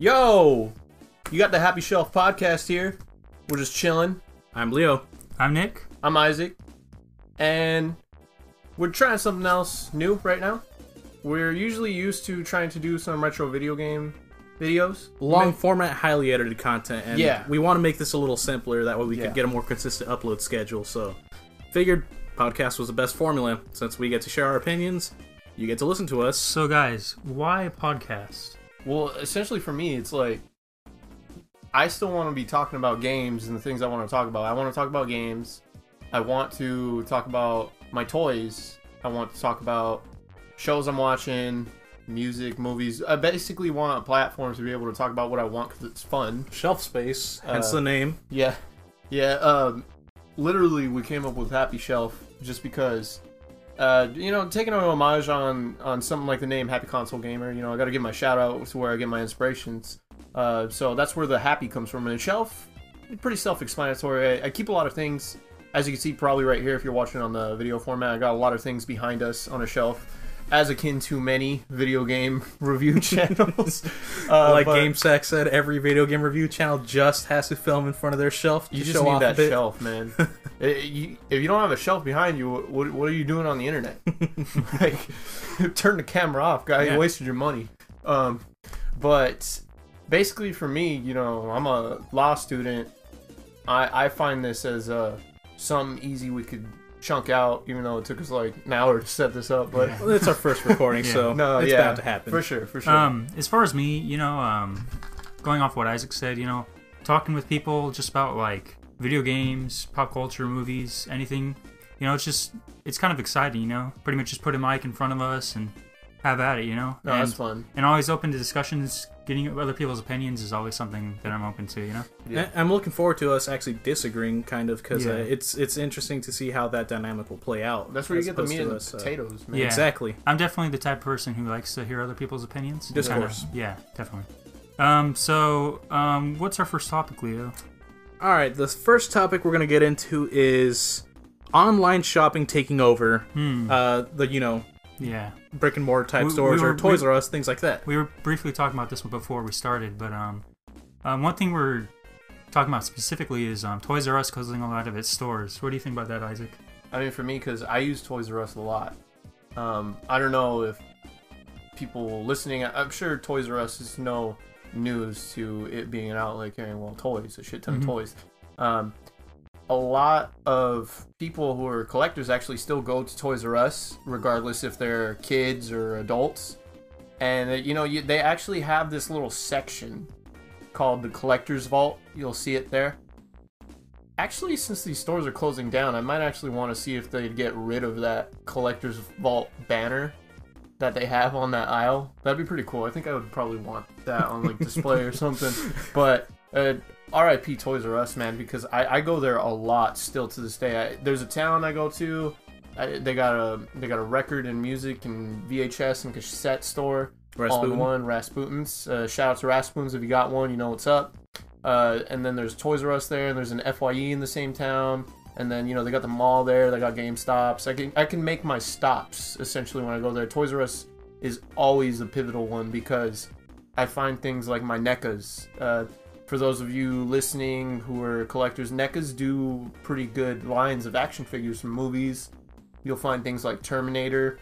Yo, you got the Happy Shelf podcast here. We're just chilling. I'm Leo. I'm Nick. I'm Isaac, and we're trying something else new right now. We're usually used to trying to do some retro video game videos. Long format, highly edited content, and Yeah. we want to make this a little simpler. That way, we Yeah. could get a more consistent upload schedule. So, figured podcast was the best formula since we get to share our opinions. You get to listen to us. So, guys, why podcast? Well, essentially for me, it's like I still want to be talking about games and the things I want to talk about. I want to talk about games. I want to talk about my toys. I want to talk about shows I'm watching, music, movies. I basically want a platform to be able to talk about what I want because it's fun. Shelf space, hence Uh, the name. Yeah, yeah. Um, literally, we came up with Happy Shelf just because, uh, you know, taking an homage on on something like the name Happy Console Gamer. You know, I got to give my shout out to where I get my inspirations. Uh, so that's where the happy comes from. And shelf, pretty self-explanatory. I, I keep a lot of things, as you can see, probably right here if you're watching on the video format. I got a lot of things behind us on a shelf. As akin to many video game review channels, uh, like GameSack said, every video game review channel just has to film in front of their shelf. To You just show need off that shelf, man. Eh, you, if you don't have a shelf behind you, what, what are you doing on the internet? like, turn the camera off, guy. Yeah. You wasted your money. Um, but basically, for me, you know, I'm a law student. I I find this as uh, something easy we could chunk out, even though it took us like an hour to set this up. But Well, it's our first recording, Yeah. so no, it's yeah, bound to happen. for sure, for sure. Um, as far as me, you know, um, going off what Isaac said, you know, talking with people just about like video games, pop culture, movies, anything, you know, it's just it's kind of exciting, you know. Pretty much just put a mic in front of us and have at it, you know. no, and, that's fun. and always open to discussions. Getting other people's opinions is always something that I'm open to, you know. Yeah. I- I'm looking forward to us actually disagreeing, kind of, because Yeah. uh, it's it's interesting to see how that dynamic will play out. That's where you get the meat and the us, uh, potatoes, man. Yeah. Exactly. I'm definitely the type of person who likes to hear other people's opinions. and kinda- Discourse. yeah, definitely. Um, so, um, what's our first topic, Leo? All right, the first topic we're going to get into is online shopping taking over Hmm. uh, the, you know, yeah. brick and mortar type We- we stores were- or Toys we- R Us, things like that. We were briefly talking about this one before we started, but um, um, one thing we're talking about specifically is um, Toys R Us closing a lot of its stores. What do you think about that, Isaac? I mean, for me, because I use Toys R Us a lot. Um, I don't know if people listening. I- I'm sure Toys R Us is no news to it being an outlet carrying well toys, a shit ton Mhm. of toys. Um, a lot of people who are collectors actually still go to Toys R Us, regardless if they're kids or adults. And uh, you know, you, they actually have this little section called the Collector's Vault. You'll see it there. Actually, since these stores are closing down, I might actually want to see if they'd get rid of that Collector's Vault banner that they have on that aisle. That'd be pretty cool. I think I would probably want that on like display or something. But uh, R.I.P. Toys R Us, man, because I, I go there a lot still to this day. I, there's a town I go to. I, they got a they got a record and music and VHS and cassette store all in one. Rasputin's. Uh, shout out to Rasputin's if you got one, you know what's up. Uh, and then there's Toys R Us there, and there's an Fye in the same town. And then you know they got the mall there. They got Game Stops. I can I can make my stops essentially when I go there. Toys R Us is always the pivotal one because I find things like my NECAs. Uh, for those of you listening who are collectors, NECAs do pretty good lines of action figures from movies. You'll find things like Terminator.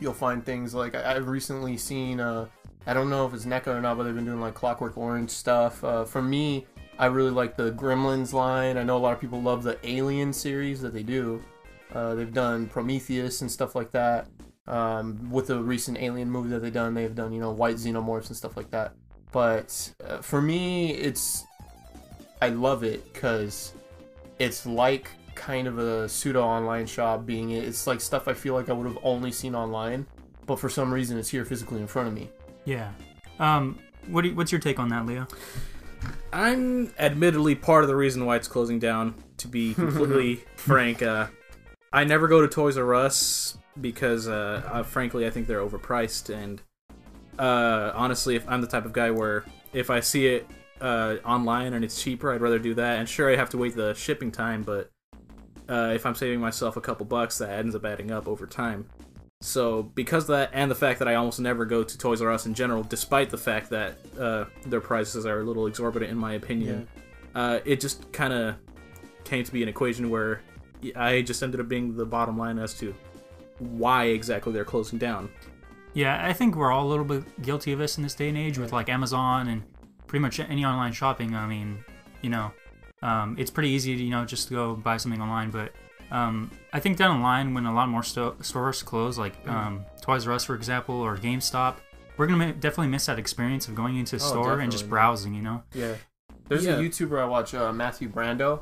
You'll find things like I- I've recently seen. Uh, I don't know if it's NECA or not, but they've been doing like Clockwork Orange stuff. Uh, for me, I really like the Gremlins line. I know a lot of people love the Alien series that they do. Uh, they've done Prometheus and stuff like that. Um, with the recent Alien movie that they've done, they've done you know white xenomorphs and stuff like that. But uh, for me, it's I love it because it's like kind of a pseudo online shop. Being it, it's like stuff I feel like I would have only seen online, but for some reason it's here physically in front of me. Yeah. Um, what do you, what's your take on that, Leo? I'm admittedly part of the reason why it's closing down. To be completely frank, uh, I never go to Toys R Us because, uh, uh, frankly, I think they're overpriced. And uh, honestly, if I'm the type of guy where if I see it uh, online and it's cheaper, I'd rather do that. And sure, I have to wait the shipping time, but uh, if I'm saving myself a couple bucks, that ends up adding up over time. So because of that, and the fact that I almost never go to Toys R Us in general, despite the fact that uh, their prices are a little exorbitant in my opinion, uh, it just kind of came to be an equation where I just ended up being the bottom line as to why exactly they're closing down. Yeah, I think we're all a little bit guilty of this in this day and age with like Amazon and pretty much any online shopping. I mean, you know, um, it's pretty easy to you know just to go buy something online, but um, I think down the line when a lot more sto- stores close, like um, Toys R Us for example, or GameStop, we're gonna definitely miss that experience of going into a Oh, store and just browsing. You know, Yeah. There's Yeah. a YouTuber I watch, uh, Matthew Brando.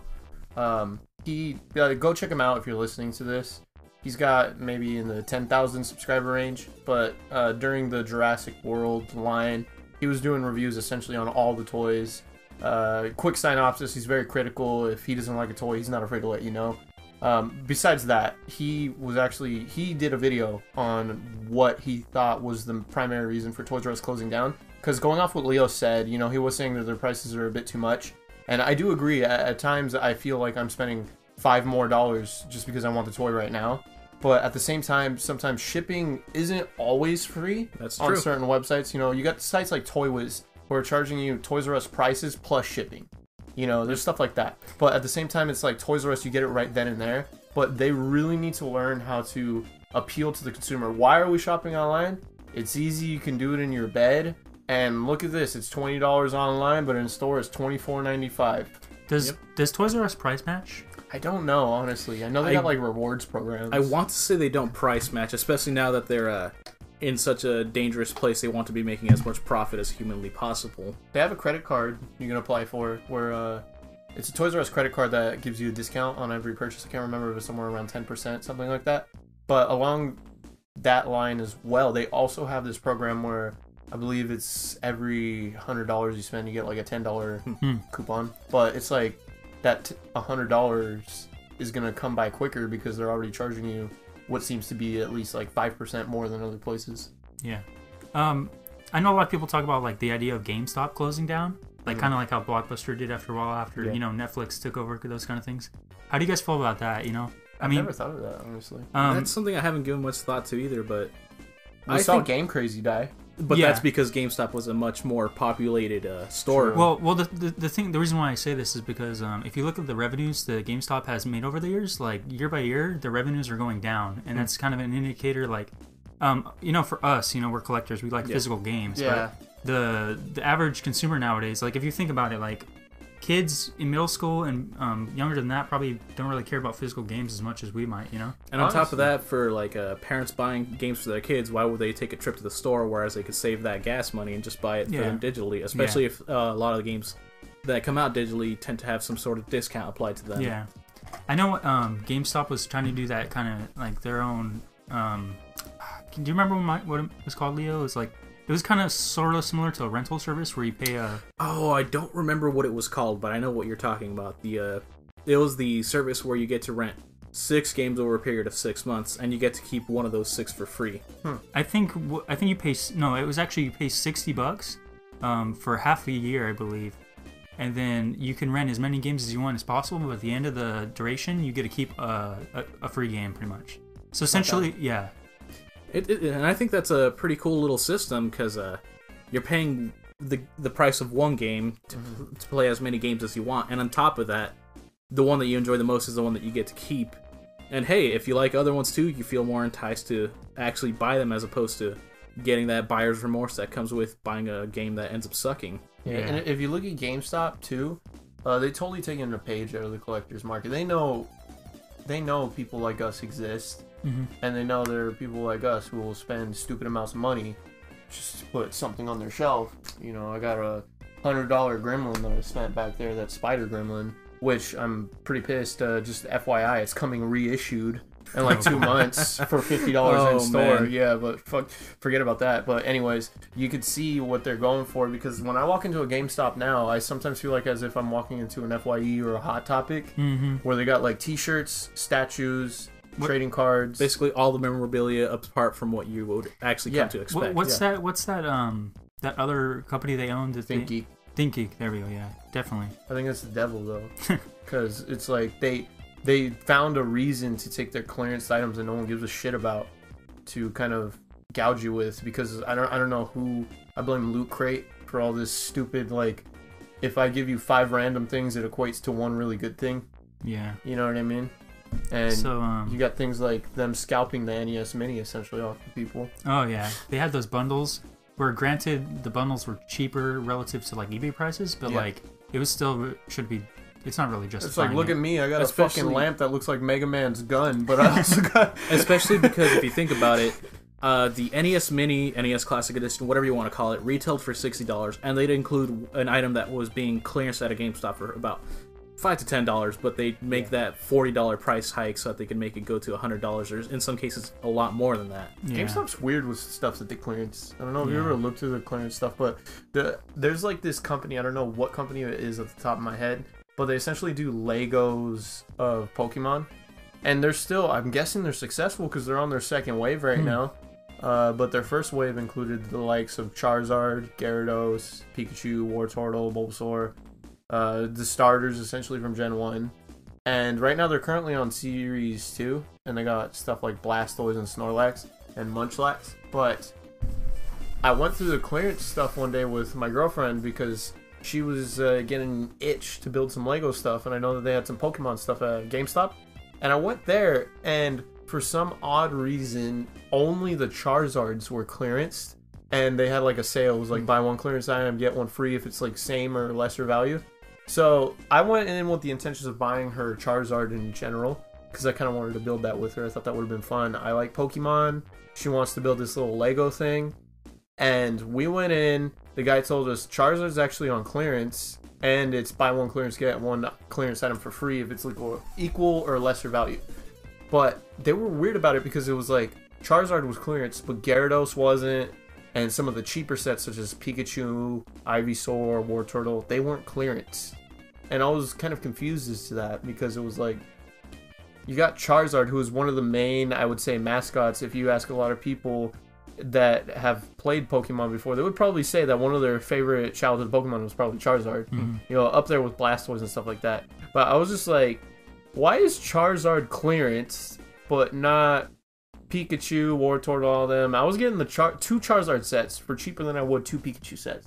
Um, he uh, go check him out if you're listening to this. He's got maybe in the 10,000 subscriber range, but uh, during the Jurassic World line, he was doing reviews essentially on all the toys. Uh, quick synopsis: He's very critical. If he doesn't like a toy, he's not afraid to let you know. Um, besides that, he was actually he did a video on what he thought was the primary reason for Toys R Us closing down. Because going off what Leo said, you know, he was saying that their prices are a bit too much, and I do agree. At, at times, I feel like I'm spending five more dollars just because I want the toy right now. But at the same time, sometimes shipping isn't always free That's on true. certain websites. You know, you got sites like ToyWiz who are charging you Toys R Us prices plus shipping. You know, there's stuff like that. But at the same time, it's like Toys R Us, you get it right then and there. But they really need to learn how to appeal to the consumer. Why are we shopping online? It's easy. You can do it in your bed. And look at this. It's twenty dollars online, but in store it's twenty four ninety five. does Yep. does Toys R Us price match? I don't know, honestly. I know they I- got like rewards programs. I want to say they don't price match, especially now that they're uh, in such a dangerous place. They want to be making as much profit as humanly possible. They have a credit card you can apply for where uh, it's a Toys R Us credit card that gives you a discount on every purchase. I can't remember if it's somewhere around 10%, something like that. But along that line as well, they also have this program where I believe it's every $100 you spend, you get like a $10 Hmm. coupon. But it's like that t- $100 is going to come by quicker because they're already charging you what seems to be at least like 5% more than other places. Yeah. Um, I know a lot of people talk about like the idea of GameStop closing down, like Mhm. kind of like how Blockbuster did after a while after Yeah. you know Netflix took over those kind of things. How do you guys feel about that? You know, I I've mean, never thought of that, honestly. um, That's something I haven't given much thought to either. But We I saw think- Game Crazy die. But Yeah. that's because GameStop was a much more populated uh, store. Well, well, the, the, the thing, the reason why I say this is because um, if you look at the revenues that GameStop has made over the years, like year by year, the revenues are going down, and that's kind of an indicator. Like, um, you know, for us, you know, we're collectors, we like Yeah. physical games. Yeah. But the the average consumer nowadays, like, if you think about it, like, kids in middle school and um, younger than that probably don't really care about physical games as much as we might. You know. and on top of that, for like uh, parents buying games for their kids, why would they take a trip to the store whereas they could save that gas money and just buy it for them digitally? Especially if uh, a lot of the games that come out digitally tend to have some sort of discount applied to them. Yeah, I know. Um, GameStop was trying to do that kind of like their own. Um, do you remember what, my, what it was called, Leo? It was like it was kind of sort of similar to a rental service where you pay a. Oh, I don't remember what it was called, but I know what you're talking about. The uh, it was the service where you get to rent six games over a period of six months, and you get to keep one of those six for free. I think I think you pay no. It was actually you pay sixty bucks um, for half a year, I believe, and then you can rent as many games as you want as possible. But at the end of the duration, you get to keep a, a, a free game, pretty much. So essentially, yeah, It, it, and I think that's a pretty cool little system because uh, you're paying the the price of one game to, to play as many games as you want, and on top of that, the one that you enjoy the most is the one that you get to keep. And hey, if you like other ones too, you feel more enticed to actually buy them as opposed to getting that buyer's remorse that comes with buying a game that ends up sucking. Yeah, Yeah. and if you look at GameStop too, uh, they totally taken a page out of the collector's market. They know, they know people like us exist, hmm and they know there are people like us who will spend stupid amounts of money just to put something on their shelf. You know, I got a hundred dollar Gremlin that I spent back there. That Spider Gremlin, which I'm pretty pissed. Uh, just FYI, it's coming reissued in like two months for fifty dollars Oh, in store. man. Yeah, but fuck, forget about that. But anyways, you could see what they're going for because when I walk into a GameStop now, I sometimes feel like as if I'm walking into an FYE or a Hot Topic hmm where they got like T-shirts, statues, trading cards. Basically, all the memorabilia apart from what you would actually Yeah. come to expect. What, what's yeah. that? What's that? Um, that other company they owned? ThinkGeek. Think Geek. There we go. Yeah, definitely. I think that's the devil though, because it's like they they found a reason to take their clearance items that no one gives a shit about to kind of gouge you with because I don't I don't know who I blame Loot Crate for all this stupid like if I give you five random things it equates to one really good thing. Yeah. You know what I mean? And So um, you got things like them scalping the NES Mini essentially off the people. Oh yeah, they had those bundles. Where granted, the bundles were cheaper relative to like eBay prices, but Yeah. like it was still should be. It's not really just. It's like look at me, I got a fucking lamp that looks like Mega Man's gun, but I also got Especially because if you think about it, uh, the NES Mini, NES Classic Edition, whatever you want to call it, retailed for sixty dollars, and they'd include an item that was being clearance at a GameStop for about five to ten dollars, but they make that forty dollar price hike so that they can make it go to hundred dollars, or in some cases a lot more than that. Yeah. GameStop's weird with stuff that they clearance. I don't know if you ever looked through the clearance stuff, but the there's like this company. I don't know what company it is at the top of my head, but they essentially do Legos of Pokemon, and they're still. I'm guessing they're successful because they're on their second wave right Hmm. now. Uh, but their first wave included the likes of Charizard, Gyarados, Pikachu, Wartortle, Bulbasaur, uh, the starters essentially from Gen One. And right now they're currently on Series 2, and they got stuff like Blastoise and Snorlax and Munchlax. But I went through the clearance stuff one day with my girlfriend because she was uh, getting itch to build some Lego stuff, and I know that they had some Pokemon stuff at GameStop. And I went there, and for some odd reason, only the Charizards were clearanced, and they had like a sale. It was like buy one clearance item, get one free if it's like same or lesser value. So I went in with the intentions of buying her Charizard in general because I kind of wanted to build that with her. I thought that would have been fun. I like Pokemon. She wants to build this little Lego thing. And we went in. The guy told us Charizard's actually on clearance, and it's buy one clearance, get one clearance item for free if it's equal, equal or lesser value. But they were weird about it because it was like Charizard was clearance, but Gyarados wasn't, and some of the cheaper sets such as Pikachu, Ivysaur, Wartortle, they weren't clearance. And I was kind of confused as to that because it was like you got Charizard, who is one of the main, I would say, mascots. If you ask a lot of people that have played Pokemon before, they would probably say that one of their favorite childhood Pokemon was probably Charizard. Mhm. You know, up there with Blastoise and stuff like that. But I was just like, why is Charizard clearance, but not Pikachu, War Wartortle, all them? I was getting the Char- two Charizard sets for cheaper than I would two Pikachu sets.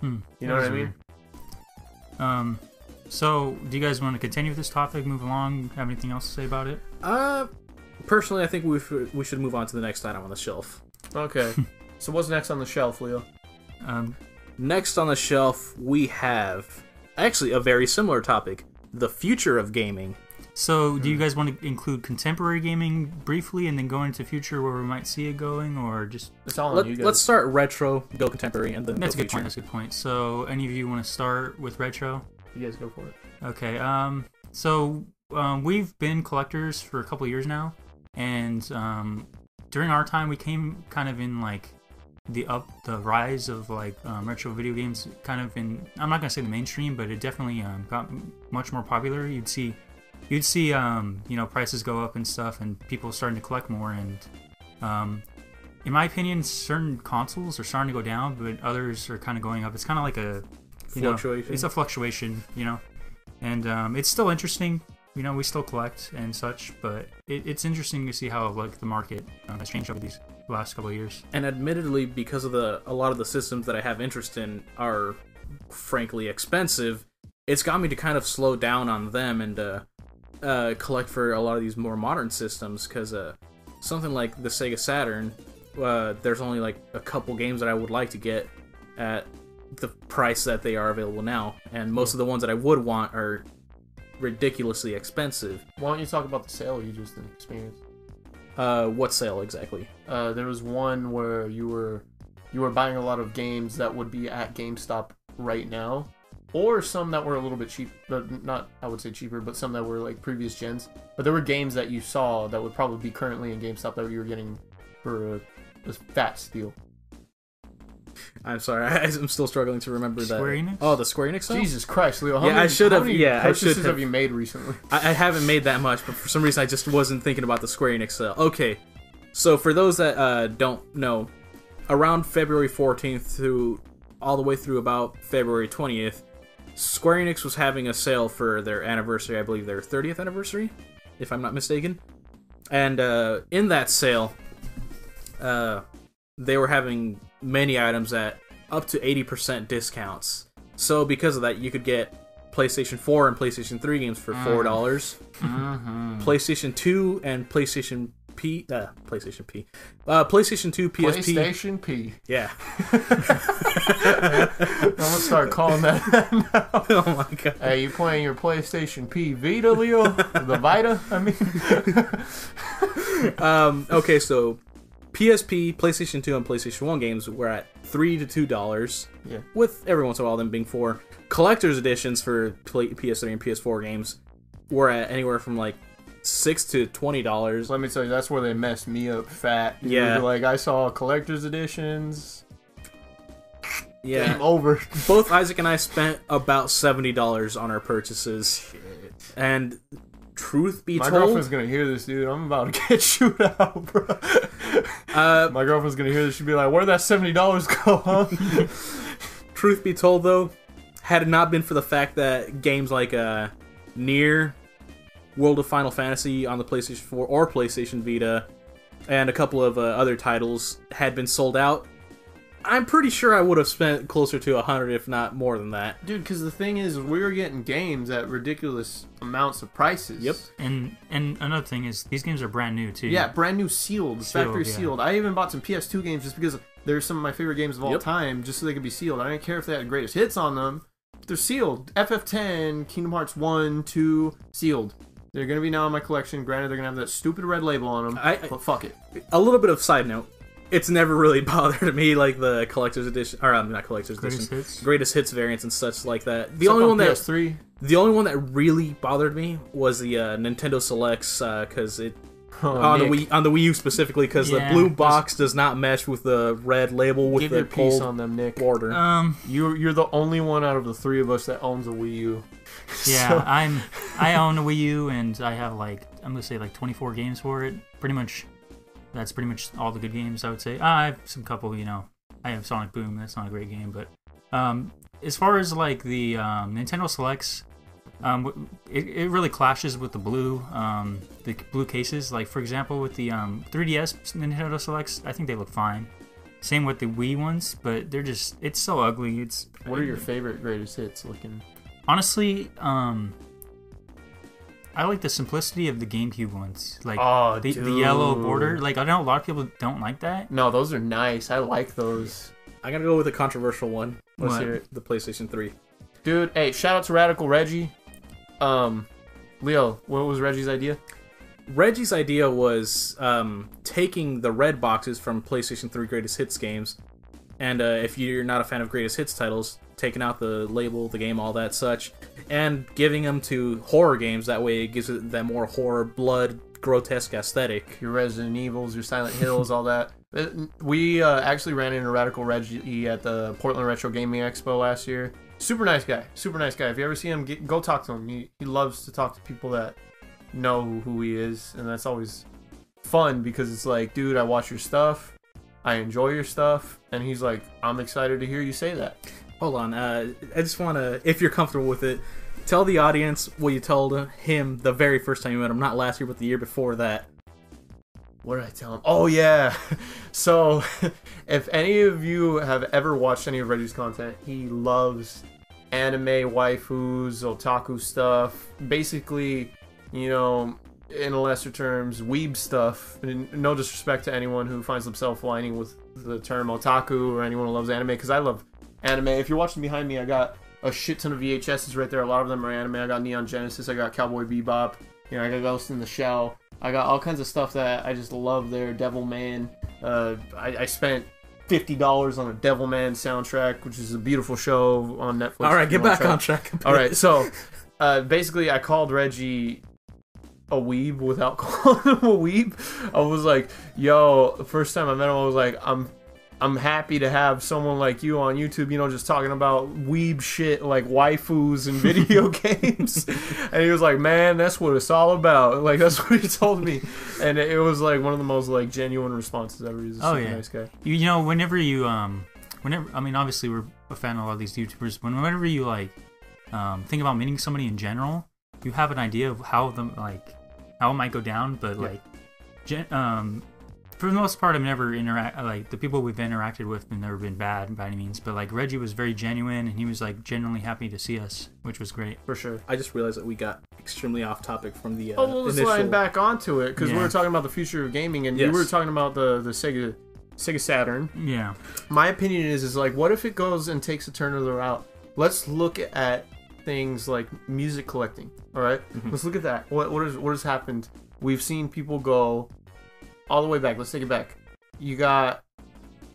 Hmm. You know what I mean? Um, so do you guys want to continue with this topic? Move along. Have anything else to say about it? Uh, personally, I think we should, we should move on to the next item on the shelf. Okay. so what's next on the shelf, Leo? Um, Next on the shelf, we have actually a very similar topic: the future of gaming. So do you Hmm. guys want to include contemporary gaming briefly, and then go into future where we might see it going, or just It's all on Let, you guys. let's start retro, go contemporary, and then that's a good future. point. That's a good point. So any of you want to start with retro? You guys go for it. Okay. Um. So um, we've been collectors for a couple years now, and um, during our time, we came kind of in like the up, the rise of like um, retro video games. Kind of in. I'm not gonna say the mainstream, but it definitely um, got much more popular. You'd see, you'd see, um, you know, prices go up and stuff, and people starting to collect more. And um, in my opinion, certain consoles are starting to go down, but others are kind of going up. It's kind of like a you know, it's a fluctuation, you know, and um, it's still interesting. You know, we still collect and such, but it, it's interesting to see how like the market um, has changed over these last couple of years. and admittedly, because of the a lot of the systems that I have interest in are frankly expensive, it's got me to kind of slow down on them and uh, uh, collect for a lot of these more modern systems. Because uh, something like the Sega Saturn, uh, there's only like a couple games that I would like to get at the price that they are available now, and most of the ones that I would want are ridiculously expensive. Why don't you talk about the sale you just experienced? Uh, what sale exactly? Uh, there was one where you were you were buying a lot of games that would be at GameStop right now, or some that were a little bit cheap, but not I would say cheaper, but some that were like previous gens. But there were games that you saw that would probably be currently in GameStop that you were getting for a, a fat steal. I'm sorry, I'm still struggling to remember that. Square Enix? Oh, the Square Enix sale? Jesus Christ, Leo! How Yeah, I should how have- many yeah, I should have. have you made recently? I, I haven't made that much, but for some reason I just wasn't thinking about the Square Enix sale. Okay, so for those that uh, don't know, around February 14th through all the way through about February 20th, Square Enix was having a sale for their anniversary. I believe their 30th anniversary, if I'm not mistaken. And uh, in that sale, uh, they were having many items at up to 80% discounts. So because of that, you could get PlayStation 4 and PlayStation 3 games for $4. dollars Mm-hmm. PlayStation 2 and PlayStation P, uh, PlayStation P, uh, PlayStation 2, PSP. PlayStation P. Yeah. I'm gonna start calling that now. oh my god. Hey, you playing your PlayStation P Vita, Leo? the Vita? I mean, Um, okay, so PSP, PlayStation 2, and PlayStation 1 games were at three to two dollars. Yeah. With every once in a while them being four. Collector's editions for PS3 and PS4 games were at anywhere from like six to twenty dollars. let me tell you, that's where they messed me up fat. dude. Yeah. Like, I saw collector's editions. Yeah. Game over. Both Isaac and I spent about seventy dollars on our purchases. Shit. And truth be My told, my girlfriend's gonna hear this, dude. I'm about to get chewed out, bro. uh, My girlfriend's gonna hear this. She'll be like, "Where'd that seventy dollars go, huh?" truth be told though, had it not been for the fact that games like uh Near World of Final Fantasy on the PlayStation 4 or PlayStation Vita and a couple of uh, other titles had been sold out, I'm pretty sure I would have spent closer to a hundred, if not more than that. Dude, because the thing is, we were getting games at ridiculous amounts of prices. Yep. And and another thing is these games are brand new too. Yeah, brand new sealed, Sealed, factory yeah. sealed. I even bought some PS2 games just because they're some of my favorite games of all Yep. time, just so they could be sealed. I didn't care if they had greatest hits on them. They're sealed. FF10, Kingdom Hearts 1, 2, sealed. They're gonna be now in my collection. Granted, they're gonna have that stupid red label on them, I- I- but fuck it. A little bit of side note. It's never really bothered me like the collector's edition, or um, not collector's Greatest edition, hits? greatest hits variants and such like that. The Except only on one that PS3. the only one that really bothered me was the uh, Nintendo Selects because it Oh, on Nick, the Wii on the Wii U specifically because Yeah, the blue box does not mesh with the red label with give the your piece on them, Nick. border. Um. You're you're the only one out of the three of us that owns a Wii U. Yeah, So- I'm. I own a Wii U, and I have like I'm gonna say like 24 games for it. Pretty much, that's pretty much all the good games I would say. I have some couple, you know. I have Sonic Boom. That's not a great game, but um, as far as like the um, Nintendo Selects, um, it, it really clashes with the blue, um, the blue cases. Like for example, with the um, 3DS Nintendo Selects, I think they look fine. Same with the Wii ones, but they're just it's so ugly. It's What are your favorite greatest hits looking? honestly, um, I like the simplicity of the GameCube ones, like Oh, the, the yellow border. Like I know a lot of people don't like that. No, those are nice. I like those. I gotta go with a controversial one. Let's What? hear it. The PlayStation 3. Dude, hey, shout out to Radical Reggie. Um, Leo, what was Reggie's idea? Reggie's idea was um, taking the red boxes from PlayStation 3 Greatest Hits games, and uh, if you're not a fan of Greatest Hits titles, taking out the label, the game, all that such, and giving them to horror games. That way, it gives it that more horror, blood, grotesque aesthetic. Your Resident Evils, your Silent Hills, all that. Uh, We uh, actually ran into Radical Reggie at the Portland Retro Gaming Expo last year. Super nice guy. Super nice guy. If you ever see him, get, go talk to him. He, he loves to talk to people that know who he is, and that's always fun because it's like, dude, I watch your stuff. I enjoy your stuff, and he's like, I'm excited to hear you say that. Hold on, uh, I just want to, if you're comfortable with it, tell the audience what you told him the very first time you met him, not last year, but the year before that. What did I tell him? Oh yeah. So, if any of you have ever watched any of Reggie's content, he loves anime, waifus, otaku stuff. Basically, you know, in lesser terms, weeb stuff. And no disrespect to anyone who finds themselves aligning with the term otaku or anyone who loves anime, because I love anime. If you're watching behind me, I got a shit ton of VHSs right there. A lot of them are anime. I got Neon Genesis. I got Cowboy Bebop. You know, I got Ghost in the Shell. I got all kinds of stuff that I just love there. Devilman. Uh, I, I spent fifty dollars on a Devilman soundtrack, which is a beautiful show on Netflix. All right, get back try on track. All right, so uh, basically, I called Reggie a weeb without calling him a weeb. I was like, "Yo," the first time I met him, I was like, "I'm." I'm happy to have someone like you on YouTube, you know, just talking about weeb shit like waifus and video games. And he was like, "Man, that's what it's all about." Like that's what he told me, and it was like one of the most like genuine responses ever. He's a Oh, yeah. nice guy. You, you know, whenever you um, whenever I mean, obviously we're a fan of a lot of these YouTubers. When whenever you like um, think about meeting somebody in general, you have an idea of how them like how it might go down. But Yeah. like, gen- um, for the most part, I've never interact like the people we've interacted with have never been bad by any means. But like Reggie was very genuine, and he was like genuinely happy to see us, which was great. for sure. I just realized that we got extremely off topic from the uh, Oh, well, let's initial. slide back onto it because we were talking about the future of gaming, and Yes. we were talking about the the Sega Sega Saturn. Yeah. My opinion is is like, what if it goes and takes a turn of the route? Let's look at things like music collecting. All right? let's look at that. What what, is, what has happened? We've seen people go all the way back. Let's take it back. You got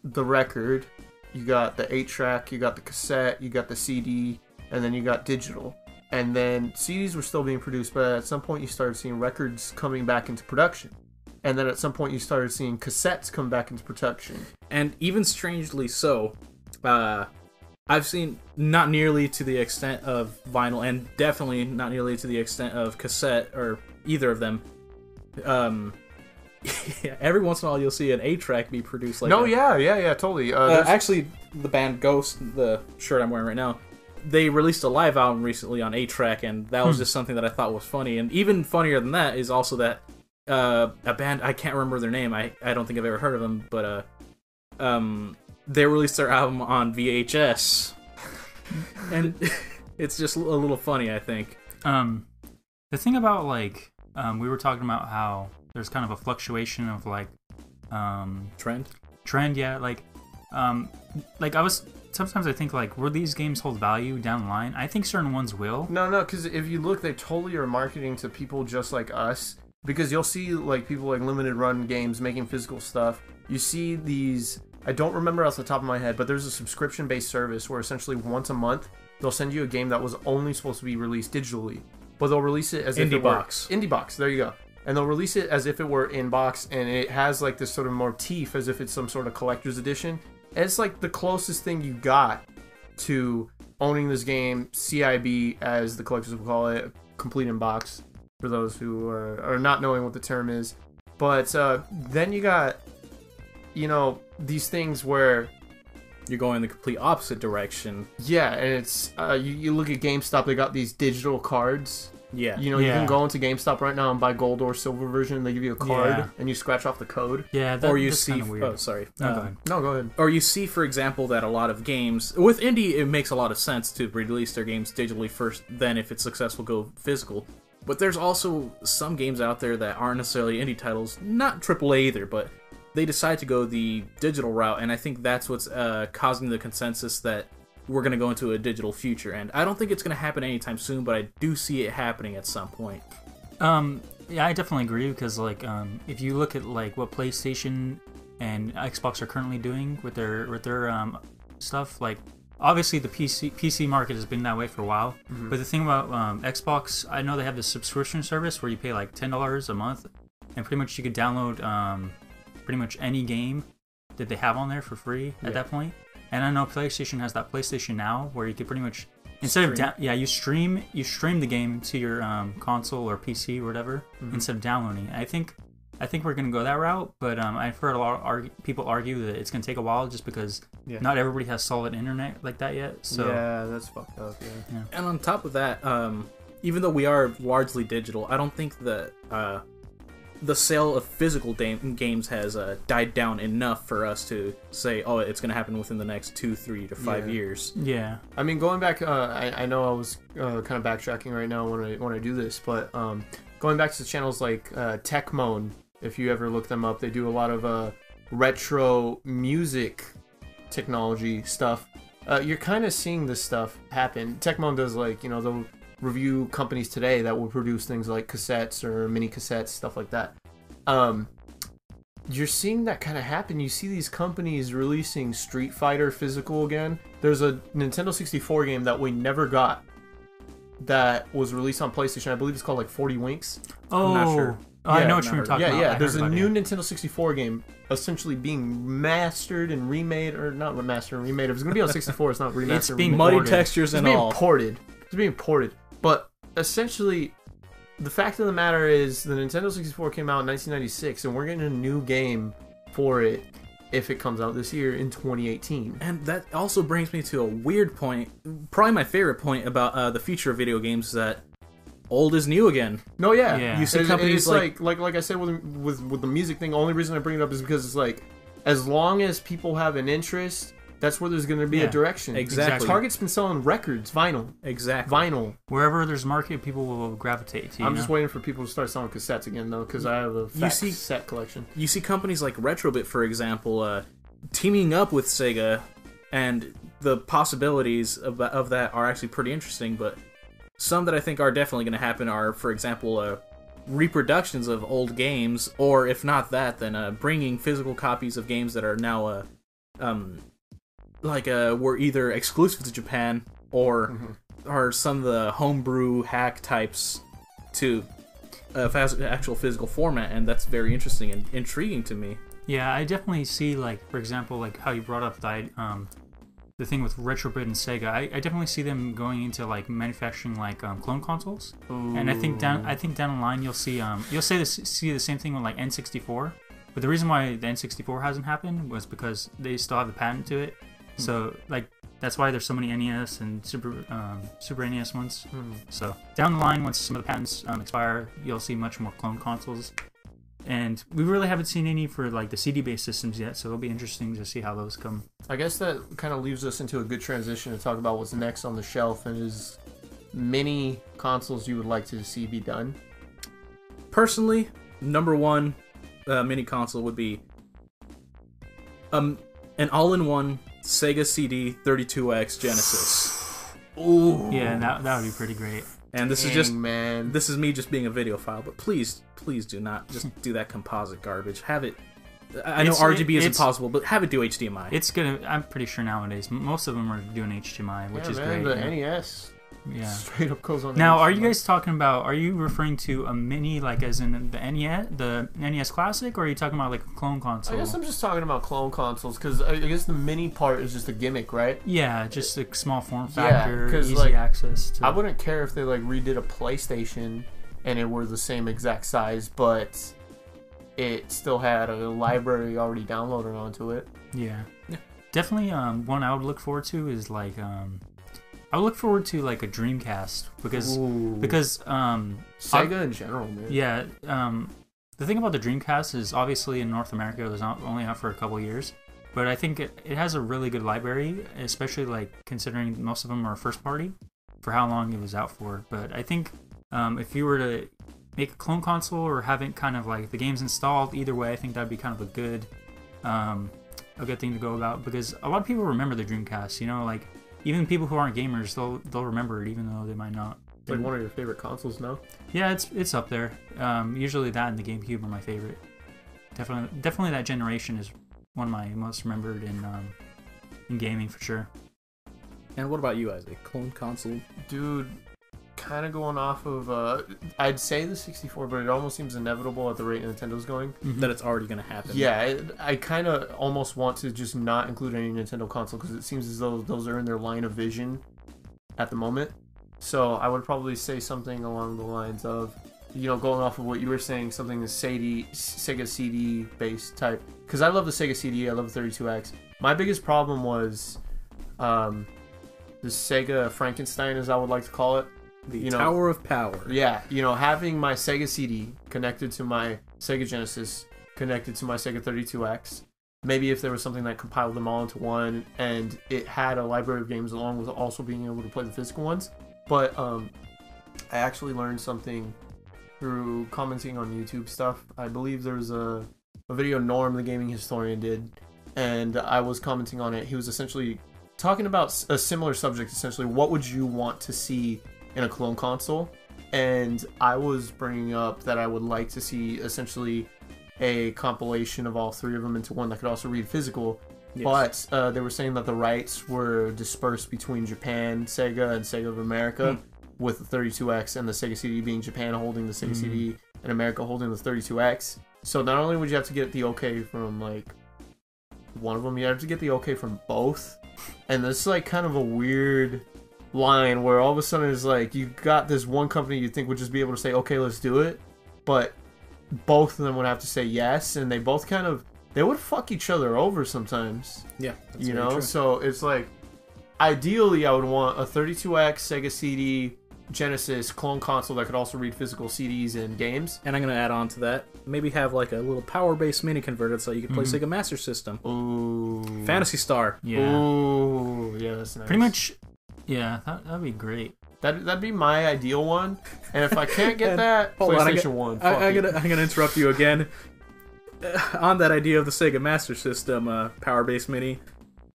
the record, you got the eight track, you got the cassette, you got the CD, and then you got digital. And then CDs were still being produced, but at some point you started seeing records coming back into production. And then at some point you started seeing cassettes come back into production. and even strangely so, uh, I've seen not nearly to the extent of vinyl, and definitely not nearly to the extent of cassette or either of them. Um, every once in a while you'll see an eight track be produced like no, a- yeah, yeah, yeah, totally. Uh, Uh, actually, the band Ghost, the shirt I'm wearing right now, they released a live album recently on eight track, and that was just something that I thought was funny. And even funnier than that is also that uh, a band I can't remember their name. I I don't think I've ever heard of them, but uh, um, they released their album on VHS, and it's just a little funny. I think. Um, the thing about like um, we were talking about how there's kind of a fluctuation of like um Trend. trend yeah like um like i was sometimes i think like will these games hold value down the line i think certain ones will no, no, because if you look, they totally are marketing to people just like us. Because you'll see like people like limited run games making physical stuff. You see these. I don't remember off the top of my head, but there's a subscription based service where essentially once a month they'll send you a game that was only supposed to be released digitally, but they'll release it as if Indie it were- box. Indie box. There you go. And they'll release it as if it were in box, and it has like this sort of motif as if it's some sort of collector's edition. And it's like the closest thing you got to owning this game, CIB, as the collectors will call it, complete in box, for those who are, are not knowing what the term is. But uh, then you got, you know, these things where You're going the complete opposite direction. yeah, and it's uh, you, you look at GameStop, they got these digital cards. Yeah. You know, you can go into GameStop right now and buy gold or silver version. They give you a card Yeah. and you scratch off the code. yeah that, or you that's see. weird Oh, sorry. No, go ahead. No, go ahead. or you see, for example, that a lot of games with indie, it makes a lot of sense to release their games digitally first. Then, if it's successful, go physical. But there's also some games out there that aren't necessarily indie titles, not AAA either, but they decide to go the digital route, and I think that's what's uh, causing the consensus that we're going to go into a digital future. And I don't think it's going to happen anytime soon, but I do see it happening at some point. Um, yeah, I definitely agree because like um, if you look at like what PlayStation and Xbox are currently doing with their with their um, stuff, like obviously the PC PC market has been that way for a while. But the thing about um, Xbox, I know they have this subscription service where you pay like ten dollars a month, and pretty much you could download um, pretty much any game that they have on there for free Yeah. at that point. And I know PlayStation has that PlayStation Now where you could pretty much instead of da- yeah you stream you stream the game to your um, console or PC or whatever Mm-hmm. instead of downloading. I think I think we're gonna go that route, but um, I've heard a lot of argue, people argue that it's gonna take a while just because Yeah. not everybody has solid internet like that yet. So yeah, that's fucked up. Yeah. And on top of that, um, even though we are largely digital, I don't think that uh, the sale of physical da- games has uh, died down enough for us to say, oh, it's going to happen within the next two, three to five Yeah. years. yeah, I mean, going back, uh, I, I know I was uh, kind of backtracking right now when I when I do this, but um, going back to channels like uh, Techmoan, if you ever look them up, they do a lot of uh, retro music technology stuff. Uh, you're kind of seeing this stuff happen. Techmoan does like you know they'll review companies today that will produce things like cassettes or mini cassettes, stuff like that. Um, you're seeing that kind of happen. You see these companies releasing Street Fighter physical again. There's a Nintendo 64 game that we never got that was released on PlayStation. I believe it's called like 40 Winks. oh, not sure. oh, I Yeah, know what not you're talking yeah, about. yeah. I There's a new it. Nintendo 64 game essentially being mastered and remade, or not remastered and remade. If it's gonna be on 64, it's not remastered. It's and being remade. Muddy Ported. textures It's and being all. ported. It's being ported. But essentially, the fact of the matter is, the Nintendo 64 came out in 1996, and we're getting a new game for it if it comes out this year in 2018. And that also brings me to a weird point, probably my favorite point about uh, the future of video games is that old is new again. No, yeah, Yeah. You see It's- companies it's like- like, like like I said with with with the music thing. The only reason I bring it up is because it's like, as long as people have an interest, that's where there's going to be Yeah, a direction. exactly. Target's been selling records, vinyl, Exactly. vinyl. Wherever there's market, people will gravitate to. You I'm know? just waiting for people to start selling cassettes again though, because I have a fat see- cassette collection. You see companies like Retrobit, for example, uh, teaming up with Sega, and the possibilities of, of that are actually pretty interesting. But some that I think are definitely going to happen are, for example, uh, reproductions of old games, or if not that, then uh, bringing physical copies of games that are now, uh, um, like, uh, were either exclusive to Japan or are some of the homebrew hack types to a fast, actual physical format, and that's very interesting and intriguing to me. Yeah, I definitely see like, for example, like how you brought up the um, the thing with Retrobit and Sega. I, I definitely see them going into like manufacturing like um, clone consoles, and I think down I think down the line you'll see um you'll say this see the same thing with like N64. But the reason why the N64 hasn't happened was because they still have the patent to it. So like that's why there's so many NES and Super um, Super NES ones. So down the line, once some of the patents um, expire, you'll see much more clone consoles. And we really haven't seen any for like the CD-based systems yet, so it'll be interesting to see how those come. I guess that kind of leaves us into a good transition to talk about what's next on the shelf and is many consoles you would like to see be done. Personally, number one uh, mini console would be um an all-in-one Sega CD 32X Genesis. Ooh, Yeah, that that would be pretty great. And this is just man. this is me just being a videophile, but please, please do not just do that composite garbage. Have it. I know It's- RGB is it's- impossible, but have it do HDMI. It's gonna. I'm pretty sure nowadays most of them are doing HDMI, which yeah, is man, great. the yeah. NES Yeah. straight up goes on. Now, are you guys talking about? Are you referring to a mini, like as in the NES, the NES Classic, or are you talking about like a clone console? I guess I'm just talking about clone consoles because I guess the mini part is just a gimmick, right? yeah, just a small form Yeah, factor, 'cause, easy like, access. To, I wouldn't care if they like redid a PlayStation and it were the same exact size, but it still had a library already downloaded onto it. Yeah. Yeah. Definitely um one I would look forward to is like um I would look forward to like a Dreamcast because Ooh. because um Sega in general, man. yeah, um the thing about the Dreamcast is obviously in North America it was not only out for a couple years, but I think it, it has a really good library, especially like considering most of them are first party for how long it was out for. But I think um, if you were to make a clone console or have it kind of like the games installed, either way, I think that'd be kind of a good um, a good thing to go about because a lot of people remember the Dreamcast. You know, like even people who aren't gamers, they'll they'll remember it even though they might not. It's like one of your favorite consoles now. Yeah, it's it's up there. Um, usually that and the GameCube are my favorite. Definitely, definitely that generation is one of my most remembered in um, in gaming for sure. and what about you, Isaac? Clone console? Dude, kind of going off of, uh, I'd say the 64, but it almost seems inevitable at the rate Nintendo's going. That it's already going to happen. Yeah, it, I kind of almost want to just not include any Nintendo console because it seems as though those are in their line of vision at the moment. So I would probably say something along the lines of, you know, going off of what you were saying, something the CD, Sega CD based type. Because I love the Sega CD, I love the 32X. My biggest problem was um, the Sega Frankenstein, as I would like to call it. The You know- Tower of Power. Yeah, you know, having my Sega CD connected to my Sega Genesis, connected to my Sega 32X. Maybe if there was something that compiled them all into one, and it had a library of games along with also being able to play the physical ones. But um, I actually learned something through commenting on YouTube stuff. I believe there was a, a video Norm, the gaming historian, did, and I was commenting on it. He was essentially talking about a similar subject. Essentially, what would you want to see in a clone console? And I was bringing up that I would like to see essentially a compilation of all three of them into one that could also read physical. Yes. But uh, they were saying that the rights were dispersed between Japan, Sega, and Sega of America, with the 32X and the Sega CD being Japan holding the Sega Hmm. CD and America holding the 32X. So not only would you have to get the okay from like one of them, you have to get the okay from both. And this is like kind of a weird line where all of a sudden it's like you got this one company you think would just be able to say, okay, let's do it, but both of them would have to say yes, and they both kind of they would fuck each other over sometimes Yeah. that's you know true. so it's like ideally i would want a 32x sega cd Genesis clone console that could also read physical CDs and games. And I'm gonna add on to that. Maybe have like a little power-based mini converter so you can play Mhm. Sega Master System. Ooh. Phantasy Star. Yeah. Ooh, yeah, that's nice. Pretty much. Yeah, that that'd be great. That that'd be my ideal one. And if I can't get that, hold on, I PlayStation got- One. I, fuck I'm it. gonna I'm gonna interrupt you again. Uh, on that idea of the Sega Master System uh, power-based mini,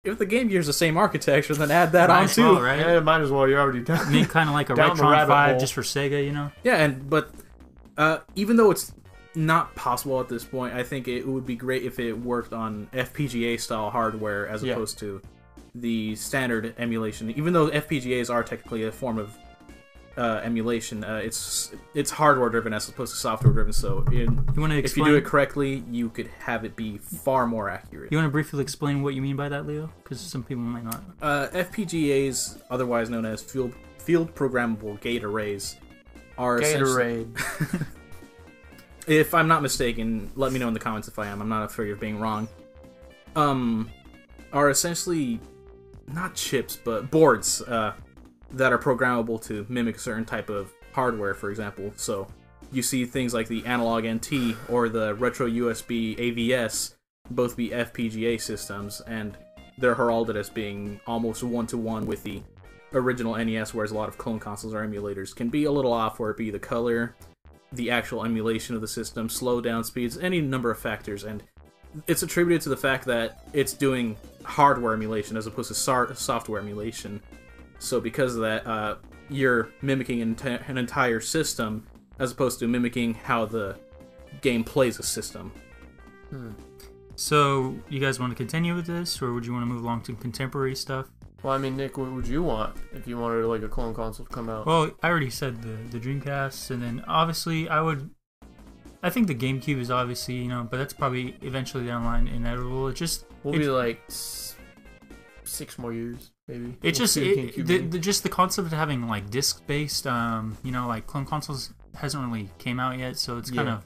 if the Game Gear's the same architecture, then add that Might on as too. well, right? Yeah, might as well. You're already done. Make kind of like a Down the Retron Five hole. just for Sega, you know? Yeah, and but uh, even though it's not possible at this point, I think it would be great if it worked on FPGA style hardware as Yeah. opposed to the standard emulation. Even though FPGAs are technically a form of uh, emulation, uh, it's it's hardware driven as opposed to software driven. So in, You want to if you do it correctly, you could have it be far more accurate. you want to briefly explain what you mean by that, Leo? Because some people might not. Uh, FPGAs, otherwise known as field field programmable gate arrays, are essentially- Gatorade. if I'm not mistaken, let me know in the comments if I am. I'm not afraid of being wrong. Um, are essentially not chips, but boards uh, that are programmable to mimic a certain type of hardware. For example, so you see things like the Analogue Nt or the RetroUSB AVS both be FPGA systems, and they're heralded as being almost one to one with the original NES, whereas a lot of clone consoles or emulators can be a little off, where it be the color, the actual emulation of the system, slow down speeds, any number of factors, and it's attributed to the fact that it's doing hardware emulation as opposed to sar- software emulation. So because of that, uh, you're mimicking an, enti- an entire system as opposed to mimicking how the game plays a system. So, you guys want to continue with this, or would you want to move along to contemporary stuff? Well, I mean, Nick, what would you want if you wanted like a clone console to come out? Well, I already said the the Dreamcast, and then obviously I would. I think the GameCube is obviously you know, but that's probably eventually down the line inevitable. It just we'll it- be like s- six more years, maybe. It We'll just it, GameCube the, the just the concept of having like disc based, um, you know, like clone consoles hasn't really came out yet, so it's kind Yeah. of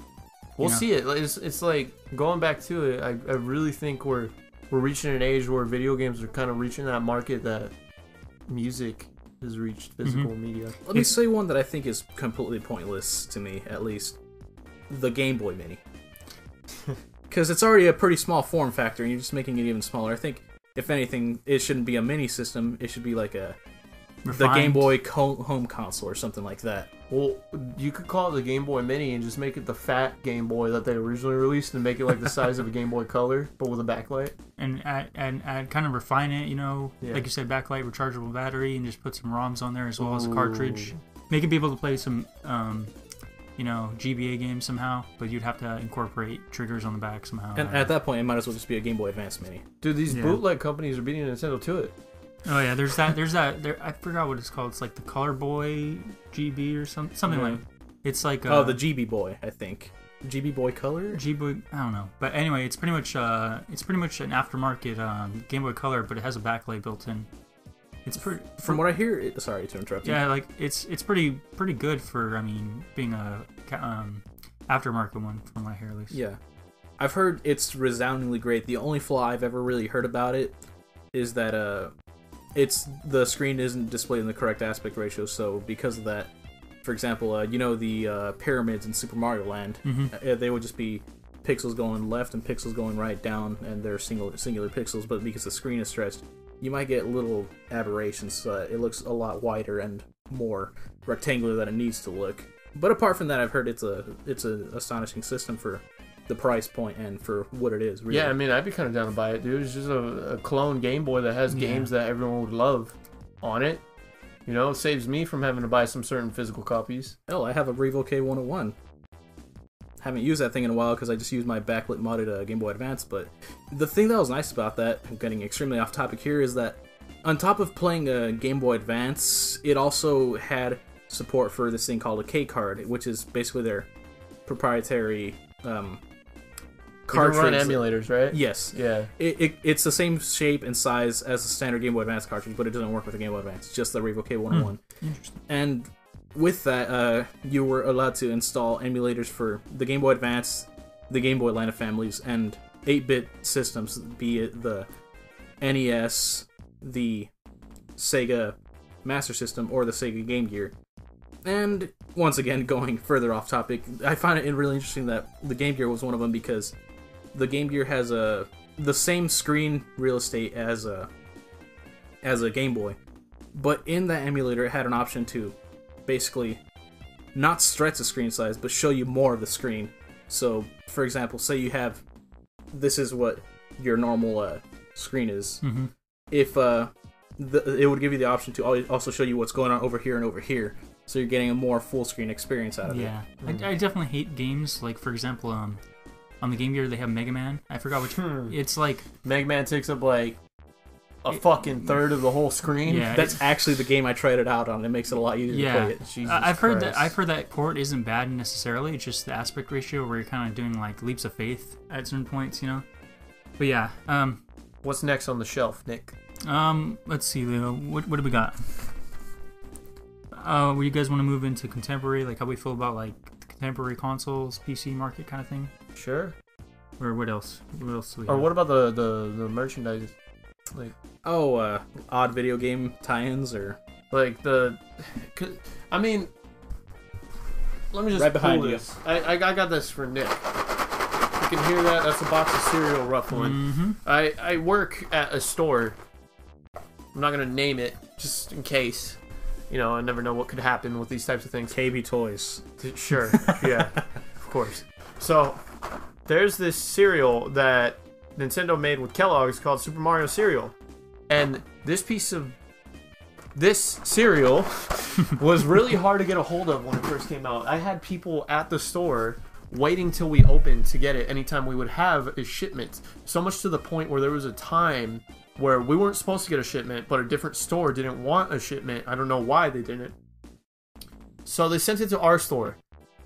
We'll know. see it. It's, it's like going back to it. I, I really think we're we're reaching an age where video games are kind of reaching that market that music has reached physical Mm-hmm. media. Let me say one that I think is completely pointless to me, at least. The Game Boy Mini. Because it's already a pretty small form factor, and you're just making it even smaller. I think, if anything, it shouldn't be a mini system. It should be like a the. Game Boy co- home console or something like that. Well, you could call it the Game Boy Mini and just make it the fat Game Boy that they originally released and make it like the size of a Game Boy Color, but with a backlight. and add, and add kind of refine it, you know, Yeah. like you said, backlight, rechargeable battery, and just put some ROMs on there as well as a cartridge. Make it be able to play some, um, you know, GBA games somehow, but you'd have to incorporate triggers on the back somehow. And at that point, it might as well just be a Game Boy Advance Mini. Dude, these Yeah. bootleg companies are beating Nintendo to it. oh yeah, there's that. There's that. There, I forgot what it's called. It's like the Color Boy GB or some, something Yeah. like. It's like uh, oh, the GB Boy, I think. GB Boy Color? G Boy. I don't know, but anyway, it's pretty much uh, it's pretty much an aftermarket um, Game Boy Color, but it has a backlight built in. It's pretty. From what I hear, it, sorry to interrupt you. Yeah, like it's it's pretty pretty good for I mean being a um, aftermarket one from my hear at least. Yeah. I've heard it's resoundingly great. The only flaw I've ever really heard about it is that uh it's the screen isn't displayed in the correct aspect ratio, so because of that, for example, uh, you know the uh, pyramids in Super Mario Land, hmm uh, they would just be pixels going left and pixels going right down and they're single singular pixels, but because the screen is stretched, you might get little aberrations. Uh, it looks a lot wider and more rectangular than it needs to look. But apart from that, I've heard it's a it's an astonishing system for the price point and for what it is. Really. Yeah, I mean, I'd be kind of down to buy it, dude. It's just a, a clone Game Boy that has Yeah. games that everyone would love on it. You know, it saves me from having to buy some certain physical copies. Hell, I have a Revo K101. Haven't used that thing in a while because I just used my backlit modded uh, Game Boy Advance. But the thing that was nice about that, I'm getting extremely off topic here, is that on top of playing a Game Boy Advance, it also had support for this thing called a K card, which is basically their proprietary um, You can run cartridge. emulators, right? Yes, Yeah. it, it, it's the same shape and size as the standard Game Boy Advance cartridge, but it doesn't work with the Game Boy Advance. It's just the Revo K101. Interesting. And with that, uh, you were allowed to install emulators for the Game Boy Advance, the Game Boy line of families, and 8-bit systems, be it the NES, the Sega Master System, or the Sega Game Gear. And once again, going further off topic, I find it really interesting that the Game Gear was one of them because the Game Gear has a the same screen real estate as a as a Game Boy, but in that emulator it had an option to basically not stretch the screen size but show you more of the screen. So, for example, say you have this is what your normal uh, screen is. hmm If uh, the, it would give you the option to also show you what's going on over here and over here, so you're getting a more full screen experience out of it. Yeah, I, I definitely hate games like, for example, um, on the Game Gear they have Mega Man. I forgot which. Hmm. It's like Mega Man takes up like a fucking third of the whole screen. Yeah, That's actually the game I tried it out on. It makes it a lot easier Yeah. to play it. Jesus I- I've heard that I've heard that port isn't bad necessarily. It's just the aspect ratio where you're kind of doing like leaps of faith at certain points, you know. But yeah, um, What's next on the shelf, Nick? um, let's see, Leo. What what do we got? Uh, you guys want to move into contemporary, like how we feel about like the contemporary consoles, PC market kind of thing, Sure. or what else? What else do we? Or have? what about the the, the merchandise? Like Oh, uh, odd video game tie-ins or like the, I mean, let me just Right behind you. this. I, I I got this for Nick. You can hear that? That's a box of cereal ruffling. Mhm. I I work at a store. I'm not gonna name it just in case. You know, I never know what could happen with these types of things. KB Toys. Sure. Yeah. of course. So there's this cereal that Nintendo made with Kellogg's called Super Mario cereal, and this piece of this cereal was really hard to get a hold of when it first came out. I had people at the store waiting till we opened to get it anytime we would have a shipment. So much to the point where there was a time where we weren't supposed to get a shipment, but a different store didn't want a shipment. I don't know why they didn't. So they sent it to our store.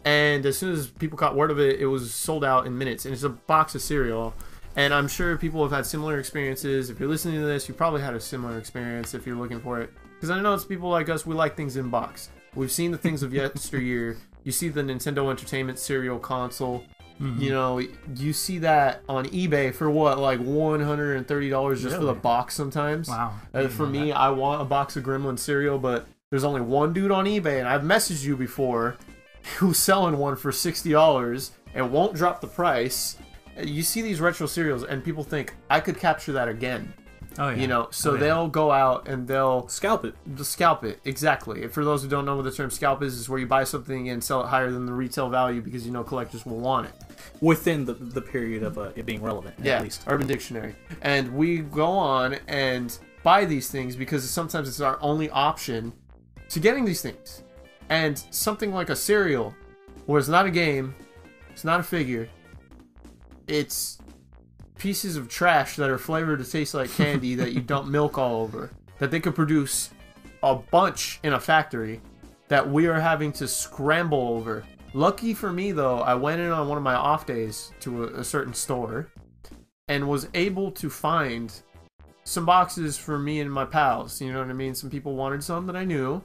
And as soon as people caught word of it, it was sold out in minutes. And it's a box of cereal. And I'm sure people have had similar experiences. If you're listening to this, you probably had a similar experience if you're looking for it. Because I know it's people like us, we like things in box. We've seen the things of yesteryear. You see the Nintendo Entertainment Cereal console. Mhm. You know, you see that on eBay for what, like $130 just for the box sometimes. Wow. Uh, for me, I want a box of Gremlin cereal, but there's only one dude on eBay, and I've messaged you before, who's selling one for sixty dollars and won't drop the price. You see these retro cereals, and people think I could capture that again. Oh yeah. You know, so Oh, yeah. they'll go out and they'll Scalp it. scalp it exactly. And for those who don't know what the term scalp is, is where you buy something and sell it higher than the retail value because you know collectors will want it. Within the, the period of uh, it being relevant, yeah, at least. Urban Dictionary. And we go on and buy these things because sometimes it's our only option to getting these things. And something like a cereal, where it's not a game, it's not a figure, it's pieces of trash that are flavored to taste like candy that you dump milk all over. That they could produce a bunch in a factory that we are having to scramble over. Lucky for me, though, I went in on one of my off days to a, a certain store and was able to find some boxes for me and my pals. You know what I mean? Some people wanted some that I knew,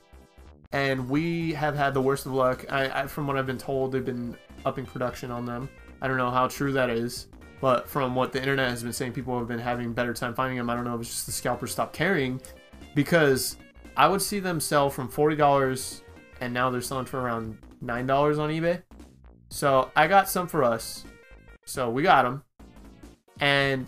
and we have had the worst of luck. I, I from what I've been told, they've been upping production on them. I don't know how true that is, but from what the internet has been saying, people have been having better time finding them. I don't know if it's just the scalpers stopped carrying, because I would see them sell from forty dollars, and now they're selling for around nine dollars on eBay. So I got some for us. So we got them, and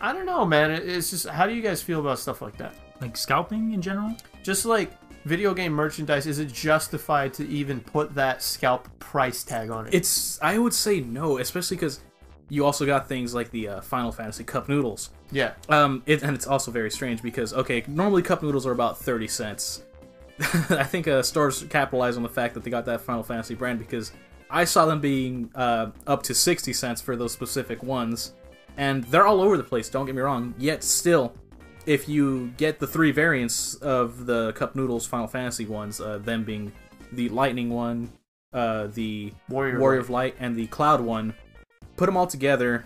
I don't know, man. It's just how do you guys feel about stuff like that? like scalping in general. Just like video game merchandise, is it justified to even put that scalp price tag on it? It's I would say no, especially because you also got things like the uh, Final Fantasy cup noodles. yeah, Um, it, and it's also very strange because okay, normally cup noodles are about thirty cents. I think uh, stores capitalize on the fact that they got that Final Fantasy brand because I saw them being uh, up to sixty cents for those specific ones, and they're all over the place. Don't get me wrong. Yet still, if you get the three variants of the cup noodles Final Fantasy ones, uh, them being the lightning one, uh, the Warrior. Warrior of Light and the Cloud one, put them all together,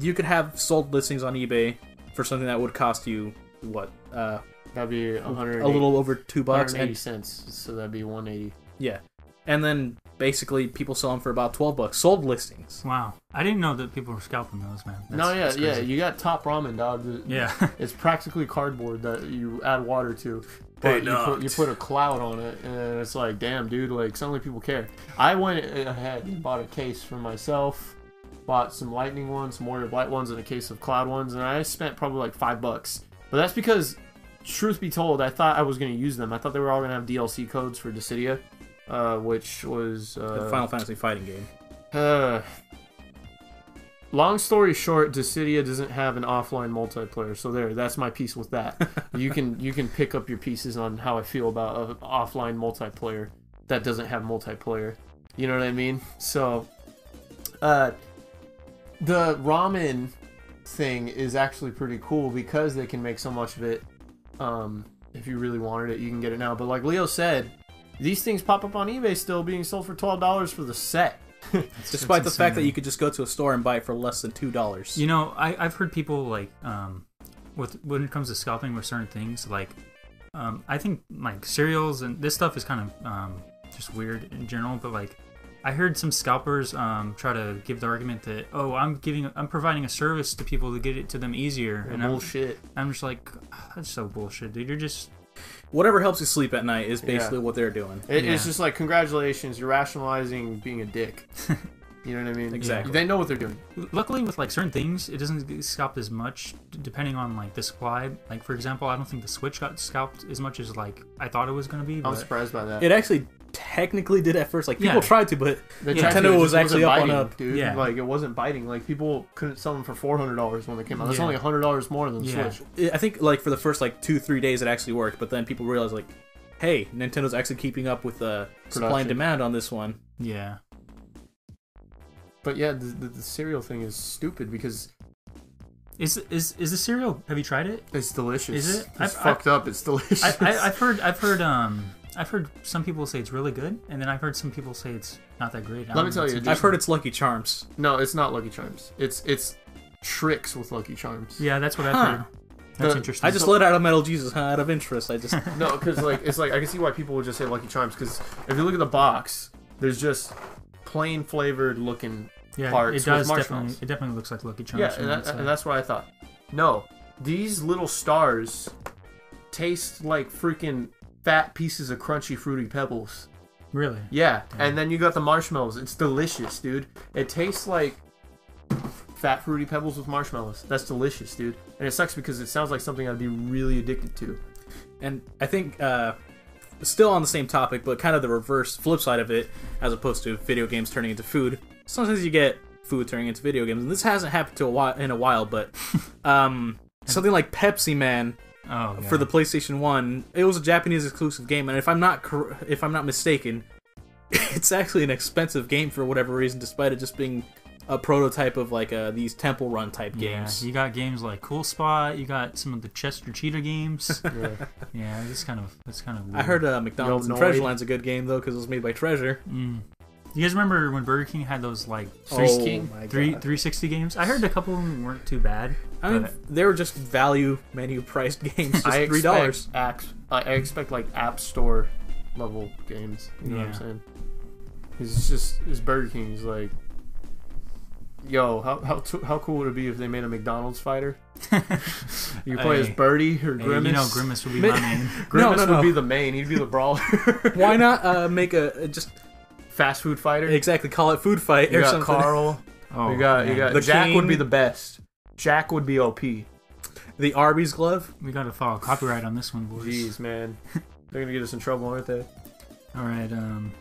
you could have sold listings on eBay for something that would cost you what uh, That'd be a little over two bucks, eighty and cents. So that'd be one eighty. yeah, and then basically people sell them for about twelve bucks, sold listings. Wow. I didn't know that people were scalping those, man. That's, No, yeah, that's yeah. You got top ramen, dog. Yeah. It's practically cardboard that you add water to. But Hey, you put, you put a cloud on it, and it's like, damn, dude, like suddenly people care. I went ahead and bought a case for myself, bought some lightning ones, some Warrior of Light ones, and a case of cloud ones, and I spent probably like five bucks. But that's because, truth be told, I thought I was gonna use them. I thought they were all gonna have DLC codes for Dissidia, uh, which was uh, the Final Fantasy fighting game. uh, long story short, Dissidia doesn't have an offline multiplayer. So there, that's my piece with that. you can you can pick up your pieces on how I feel about an offline multiplayer that doesn't have multiplayer. You know what I mean? So, uh, the ramen thing is actually pretty cool because they can make so much of it. Um, if you really wanted it, you can get it now. But like Leo said, these things pop up on eBay still being sold for twelve dollars for the set. Despite the fact that you could just go to a store and buy it for less than two dollars. You know, I, I've heard people like um, with when it comes to scalping with certain things, like um, I think like cereals and this stuff is kind of um, just weird in general. But like, I heard some scalpers um, try to give the argument that oh, I'm giving, I'm providing a service to people to get it to them easier, and I'm, bullshit. I'm just like, "Ah, that's so bullshit, dude. You're just Whatever helps you sleep at night is Yeah. basically what they're doing. It, Yeah. It's just like congratulations, you're rationalizing being a dick. you know what I mean? Exactly. They know what they're doing. luckily with like certain things, it doesn't get scalped as much depending on like the supply. Like for example, I don't think the Switch got scalped as much as like I thought it was gonna be. I'm surprised by that. It actually technically did at first. Like people Yeah. tried to, but They Yeah. to, Nintendo was actually wasn't up on biting, a- dude. Yeah. Like it wasn't biting. Like people couldn't sell them for four hundred dollars when they came out. That's Yeah. only hundred dollars more than the Yeah. Switch. I think like for the first like two three days it actually worked. But then people realized like, hey, Nintendo's actually keeping up with the supply and demand on this one. yeah. But yeah, the, the, the cereal thing is stupid because Is is is the cereal? Have you tried it? it's delicious. Is it? It's I've- fucked up. It's delicious. I, I, I've heard I've heard um I've heard some people say it's really good, and then I've heard some people say it's not that great. I Let don't me know, tell it's you, interesting. I've heard it's Lucky Charms. no, it's not Lucky Charms. It's it's Trix with Lucky Charms. Yeah, that's what I've Huh. heard. That's The- interesting. I just So- let out a Metal Jesus huh, out of interest. I just No, because like it's like I can see why people would just say Lucky Charms. Because if you look at the box, there's just plain flavored looking. yeah, parts it with does marshmallows. definitely. It definitely looks like Lucky Charms. Yeah, from and, that, outside. and that's what I thought. No, these little stars taste like freaking fat pieces of crunchy fruity pebbles. really. Yeah, and then you got the marshmallows. It's delicious, dude. It tastes like fat fruity pebbles with marshmallows. That's delicious, dude. And it sucks because it sounds like something I'd be really addicted to. and I think uh, still on the same topic, but kind of the reverse flip side of it, as opposed to video games turning into food. Sometimes you get food turning into video games, and this hasn't happened to a while in a while. But um, something like Pepsiman Oh, for the PlayStation One, it was a Japanese exclusive game, and if I'm not cor- if I'm not mistaken, it's actually an expensive game for whatever reason, despite it just being a prototype of like uh, these temple run type yeah, games. you got games like Cool Spot. You got some of the Chester Cheetah games. Yeah. yeah, it's kind of it's kind of. Weird. I heard uh, McDonald's and Noid. Treasureland's a good game though because it was made by Treasure. Mm. You guys remember when Burger King had those like Three oh King? three 360 games? I heard a couple of them weren't too bad. I mean, they were just value menu priced games, just I three dollars. expect I I expect like App Store level games. You know what I'm saying? It's just it's Burger King. He's like, yo, how how t- how cool would it be if they made a McDonald's fighter? You could play as Hey. Birdie or Hey, Grimace. you know, Grimace would be Ma- my main. Grimace No, no, would no. be the main. He'd be the brawler. Why not uh, make a a just Fast food fighter. exactly call it Food Fight You or got something? Carl. Oh, you got you got The Jack would be the best. Jack would be OP. The Arby's glove. We got to follow copyright on this one, boys. Jeez, man. They're gonna get us in trouble, aren't they? All right. Um.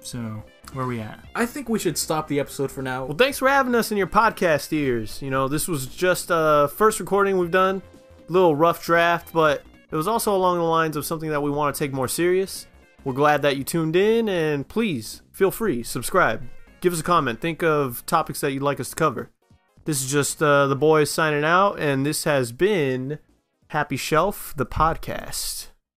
So where we at? I think we should stop the episode for now. Well, thanks for having us in your podcast ears. You know, this was just uh first recording we've done. a Little rough draft, but it was also along the lines of something that we want to take more serious. We're glad that you tuned in, and please feel free subscribe, give us a comment, think of topics that you'd like us to cover. This is just uh, the boys signing out, and this has been Happy Shelf, the podcast.